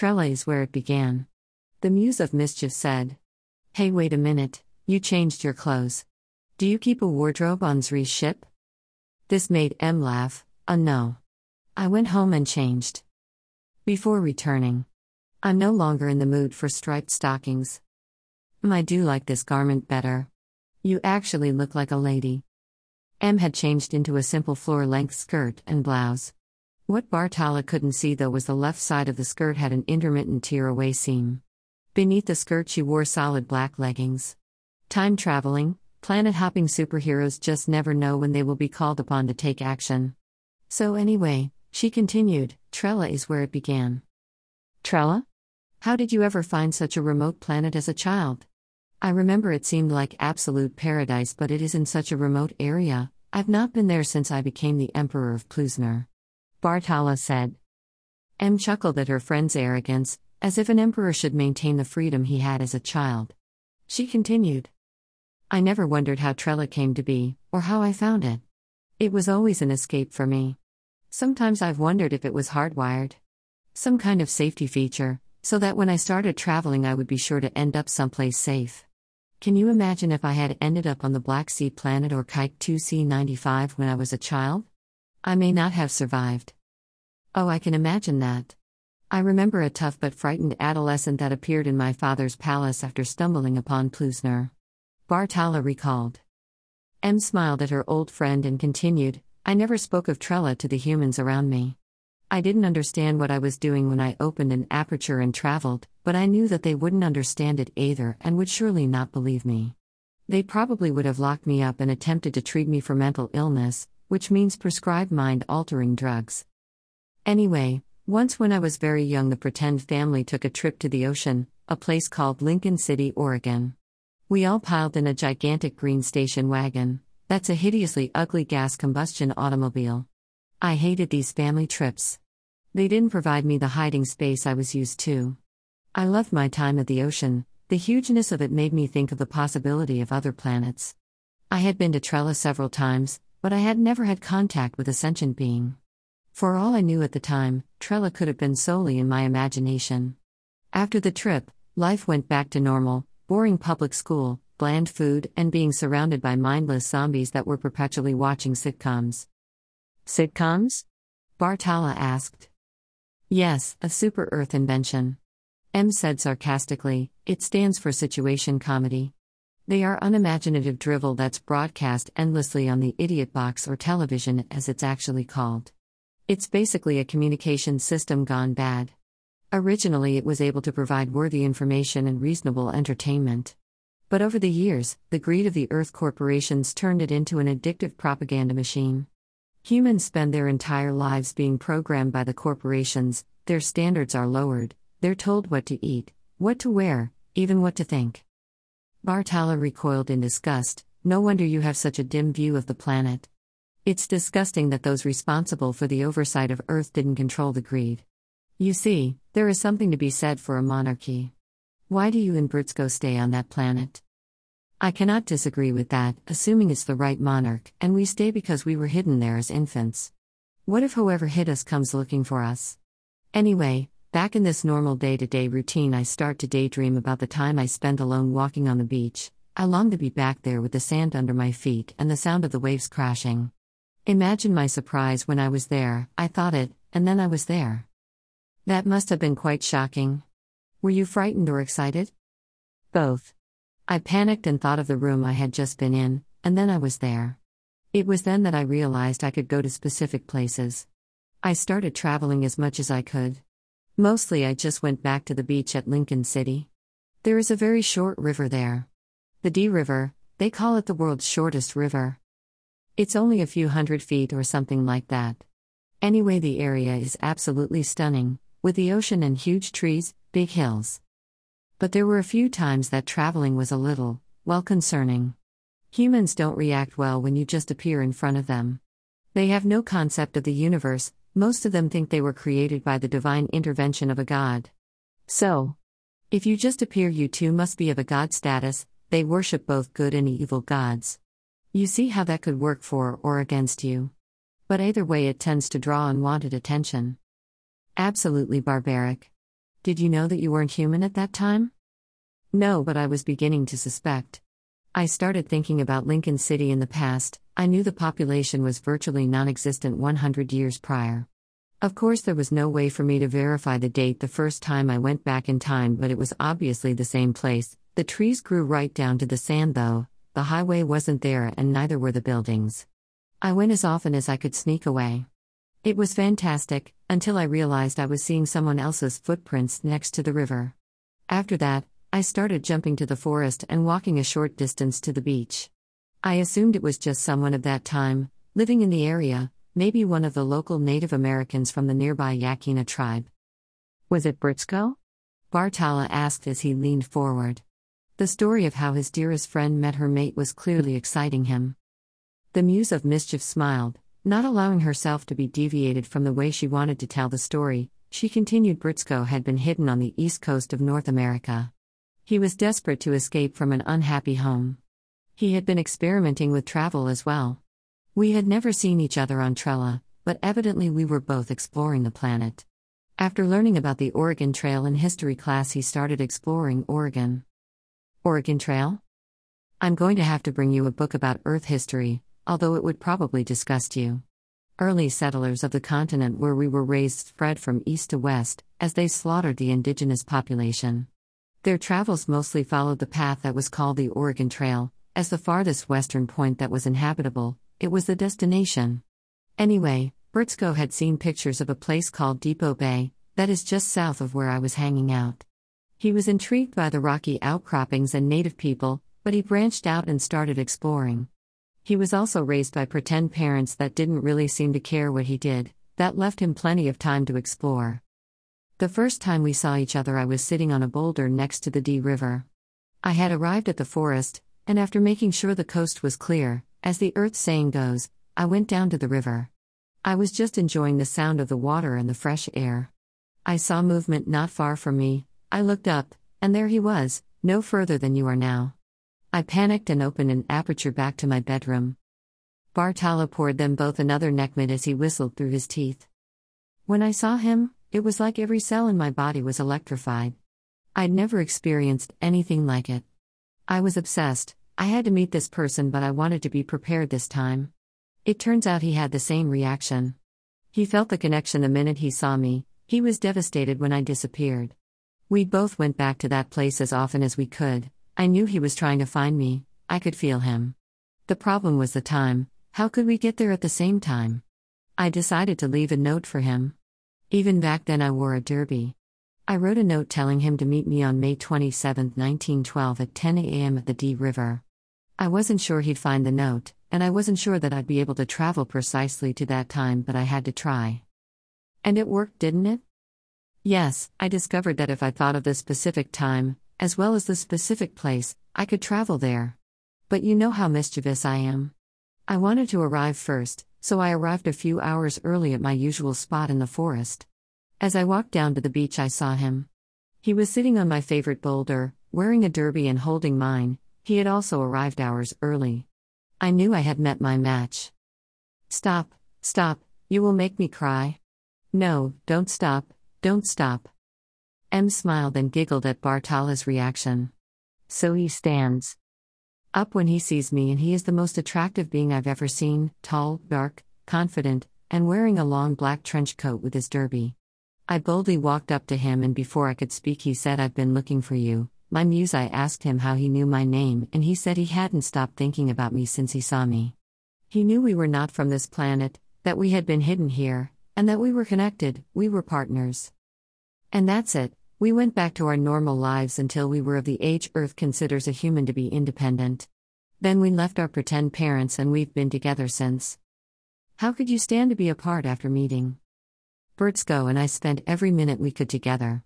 Trella is where it began. The Muse of Mischief said, Hey, wait a minute, you changed your clothes. Do you keep a wardrobe on Zri's ship? This made M laugh, uh, no. I went home and changed. Before returning, I'm no longer in the mood for striped stockings. I do like this garment better. You actually look like a lady. M had changed into a simple floor length skirt and blouse. What Bartala couldn't see though was the left side of the skirt had an intermittent tear away seam. Beneath the skirt, she wore solid black leggings. Time traveling, planet hopping superheroes just never know when they will be called upon to take action. So, anyway, she continued, Trella is where it began. Trella? How did you ever find such a remote planet as a child? I remember it seemed like absolute paradise, but it is in such a remote area. I've not been there since I became the Emperor of Plusner. Bartala said. M chuckled at her friend's arrogance, as if an emperor should maintain the freedom he had as a child. She continued. I never wondered how Trella came to be, or how I found it. It was always an escape for me. Sometimes I've wondered if it was hardwired. Some kind of safety feature, so that when I started traveling, I would be sure to end up someplace safe. Can you imagine if I had ended up on the Black Sea planet or Kite 2C95 when I was a child? I may not have survived. Oh, I can imagine that. I remember a tough but frightened adolescent that appeared in my father's palace after stumbling upon Plusner. Bartala recalled. M smiled at her old friend and continued, I never spoke of Trella to the humans around me. I didn't understand what I was doing when I opened an aperture and traveled, but I knew that they wouldn't understand it either and would surely not believe me. They probably would have locked me up and attempted to treat me for mental illness, which means prescribed mind altering drugs. Anyway, once when I was very young, the pretend family took a trip to the ocean, a place called Lincoln City, Oregon. We all piled in a gigantic green station wagon. That's a hideously ugly gas combustion automobile. I hated these family trips. They didn't provide me the hiding space I was used to. I loved my time at the ocean, the hugeness of it made me think of the possibility of other planets. I had been to Trella several times, but I had never had contact with a sentient being. For all I knew at the time, Trella could have been solely in my imagination. After the trip, life went back to normal boring public school, bland food, and being surrounded by mindless zombies that were perpetually watching sitcoms. Sitcoms? Bartala asked. Yes, a super Earth invention. M said sarcastically, it stands for situation comedy. They are unimaginative drivel that's broadcast endlessly on the idiot box or television, as it's actually called. It's basically a communication system gone bad. Originally, it was able to provide worthy information and reasonable entertainment. But over the years, the greed of the Earth corporations turned it into an addictive propaganda machine. Humans spend their entire lives being programmed by the corporations, their standards are lowered, they're told what to eat, what to wear, even what to think. Bartala recoiled in disgust. No wonder you have such a dim view of the planet. It's disgusting that those responsible for the oversight of Earth didn't control the greed. You see, there is something to be said for a monarchy. Why do you and Brzko stay on that planet? I cannot disagree with that, assuming it's the right monarch, and we stay because we were hidden there as infants. What if whoever hid us comes looking for us? Anyway, Back in this normal day to day routine, I start to daydream about the time I spend alone walking on the beach. I long to be back there with the sand under my feet and the sound of the waves crashing. Imagine my surprise when I was there, I thought it, and then I was there. That must have been quite shocking. Were you frightened or excited? Both. I panicked and thought of the room I had just been in, and then I was there. It was then that I realized I could go to specific places. I started traveling as much as I could. Mostly I just went back to the beach at Lincoln City. There is a very short river there. The D River, they call it the world's shortest river. It's only a few hundred feet or something like that. Anyway, the area is absolutely stunning, with the ocean and huge trees, big hills. But there were a few times that traveling was a little, well, concerning. Humans don't react well when you just appear in front of them. They have no concept of the universe, most of them think they were created by the divine intervention of a god. So, if you just appear, you too must be of a god status, they worship both good and evil gods. You see how that could work for or against you. But either way, it tends to draw unwanted attention. Absolutely barbaric. Did you know that you weren't human at that time? No, but I was beginning to suspect. I started thinking about Lincoln City in the past, I knew the population was virtually non existent 100 years prior. Of course, there was no way for me to verify the date the first time I went back in time, but it was obviously the same place. The trees grew right down to the sand, though, the highway wasn't there, and neither were the buildings. I went as often as I could sneak away. It was fantastic, until I realized I was seeing someone else's footprints next to the river. After that, I started jumping to the forest and walking a short distance to the beach. I assumed it was just someone of that time, living in the area, maybe one of the local Native Americans from the nearby Yaquina tribe. Was it Brzko? Bartala asked as he leaned forward. The story of how his dearest friend met her mate was clearly exciting him. The Muse of Mischief smiled, not allowing herself to be deviated from the way she wanted to tell the story. She continued Brzko had been hidden on the east coast of North America. He was desperate to escape from an unhappy home. He had been experimenting with travel as well. We had never seen each other on Trella, but evidently we were both exploring the planet. After learning about the Oregon Trail in history class, he started exploring Oregon. Oregon Trail? I'm going to have to bring you a book about Earth history, although it would probably disgust you. Early settlers of the continent where we were raised spread from east to west, as they slaughtered the indigenous population. Their travels mostly followed the path that was called the Oregon Trail, as the farthest western point that was inhabitable, it was the destination. Anyway, Brzko had seen pictures of a place called Depoe Bay, that is just south of where I was hanging out. He was intrigued by the rocky outcroppings and native people, but he branched out and started exploring. He was also raised by pretend parents that didn't really seem to care what he did, that left him plenty of time to explore. The first time we saw each other, I was sitting on a boulder next to the D River. I had arrived at the forest, and after making sure the coast was clear, as the earth saying goes, I went down to the river. I was just enjoying the sound of the water and the fresh air. I saw movement not far from me, I looked up, and there he was, no further than you are now. I panicked and opened an aperture back to my bedroom. Bartala poured them both another nekmet as he whistled through his teeth. When I saw him, it was like every cell in my body was electrified. I'd never experienced anything like it. I was obsessed, I had to meet this person, but I wanted to be prepared this time. It turns out he had the same reaction. He felt the connection the minute he saw me, he was devastated when I disappeared. We both went back to that place as often as we could. I knew he was trying to find me, I could feel him. The problem was the time how could we get there at the same time? I decided to leave a note for him. Even back then, I wore a derby. I wrote a note telling him to meet me on May 27, 1912 at 10 a.m. at the D River. I wasn't sure he'd find the note, and I wasn't sure that I'd be able to travel precisely to that time, but I had to try. And it worked, didn't it? Yes, I discovered that if I thought of the specific time, as well as the specific place, I could travel there. But you know how mischievous I am. I wanted to arrive first, so I arrived a few hours early at my usual spot in the forest. As I walked down to the beach, I saw him. He was sitting on my favorite boulder, wearing a derby and holding mine, he had also arrived hours early. I knew I had met my match. Stop, stop, you will make me cry. No, don't stop, don't stop. M smiled and giggled at Bartala's reaction. So he stands up when he sees me, and he is the most attractive being I've ever seen tall, dark, confident, and wearing a long black trench coat with his derby. I boldly walked up to him, and before I could speak, he said, I've been looking for you. My muse, I asked him how he knew my name, and he said he hadn't stopped thinking about me since he saw me. He knew we were not from this planet, that we had been hidden here, and that we were connected, we were partners. And that's it, we went back to our normal lives until we were of the age Earth considers a human to be independent. Then we left our pretend parents and we've been together since. How could you stand to be apart after meeting? Brzko and I spent every minute we could together.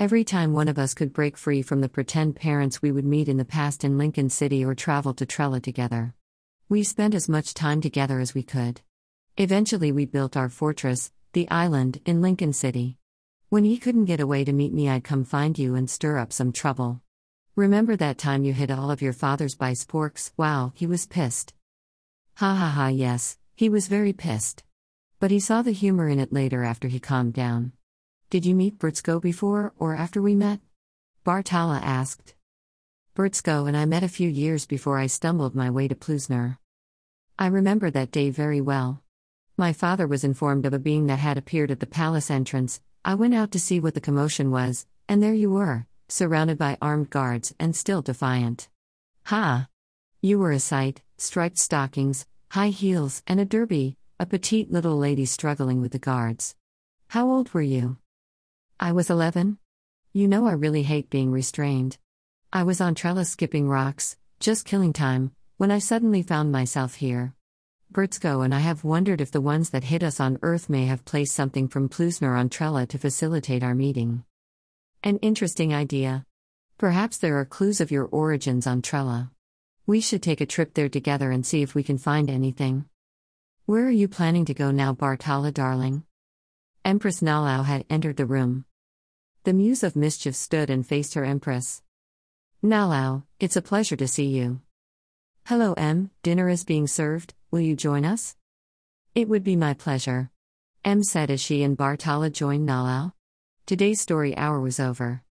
Every time one of us could break free from the pretend parents we would meet in the past in Lincoln City or travel to Trella together. We spent as much time together as we could. Eventually, we built our fortress, the island, in Lincoln City. When he couldn't get away to meet me, I'd come find you and stir up some trouble. Remember that time you hid all of your father's bice porks? Wow, he was pissed. Ha ha ha, yes, he was very pissed. But he saw the humor in it later after he calmed down. Did you meet Brzko before or after we met? Bartala asked. Brzko and I met a few years before I stumbled my way to Plusner. I remember that day very well. My father was informed of a being that had appeared at the palace entrance. I went out to see what the commotion was, and there you were, surrounded by armed guards and still defiant. Ha! You were a sight, striped stockings, high heels, and a derby, a petite little lady struggling with the guards. How old were you? I was 11. You know, I really hate being restrained. I was on trellis skipping rocks, just killing time, when I suddenly found myself here. Brzko and I have wondered if the ones that hit us on Earth may have placed something from Plusner on Trella to facilitate our meeting. An interesting idea. Perhaps there are clues of your origins on Trella. We should take a trip there together and see if we can find anything. Where are you planning to go now, Bartala darling? Empress Nalau had entered the room. The Muse of Mischief stood and faced her Empress. Nalau, it's a pleasure to see you. Hello, M, dinner is being served, will you join us? It would be my pleasure. M said as she and Bartala joined Nalau. Today's story hour was over.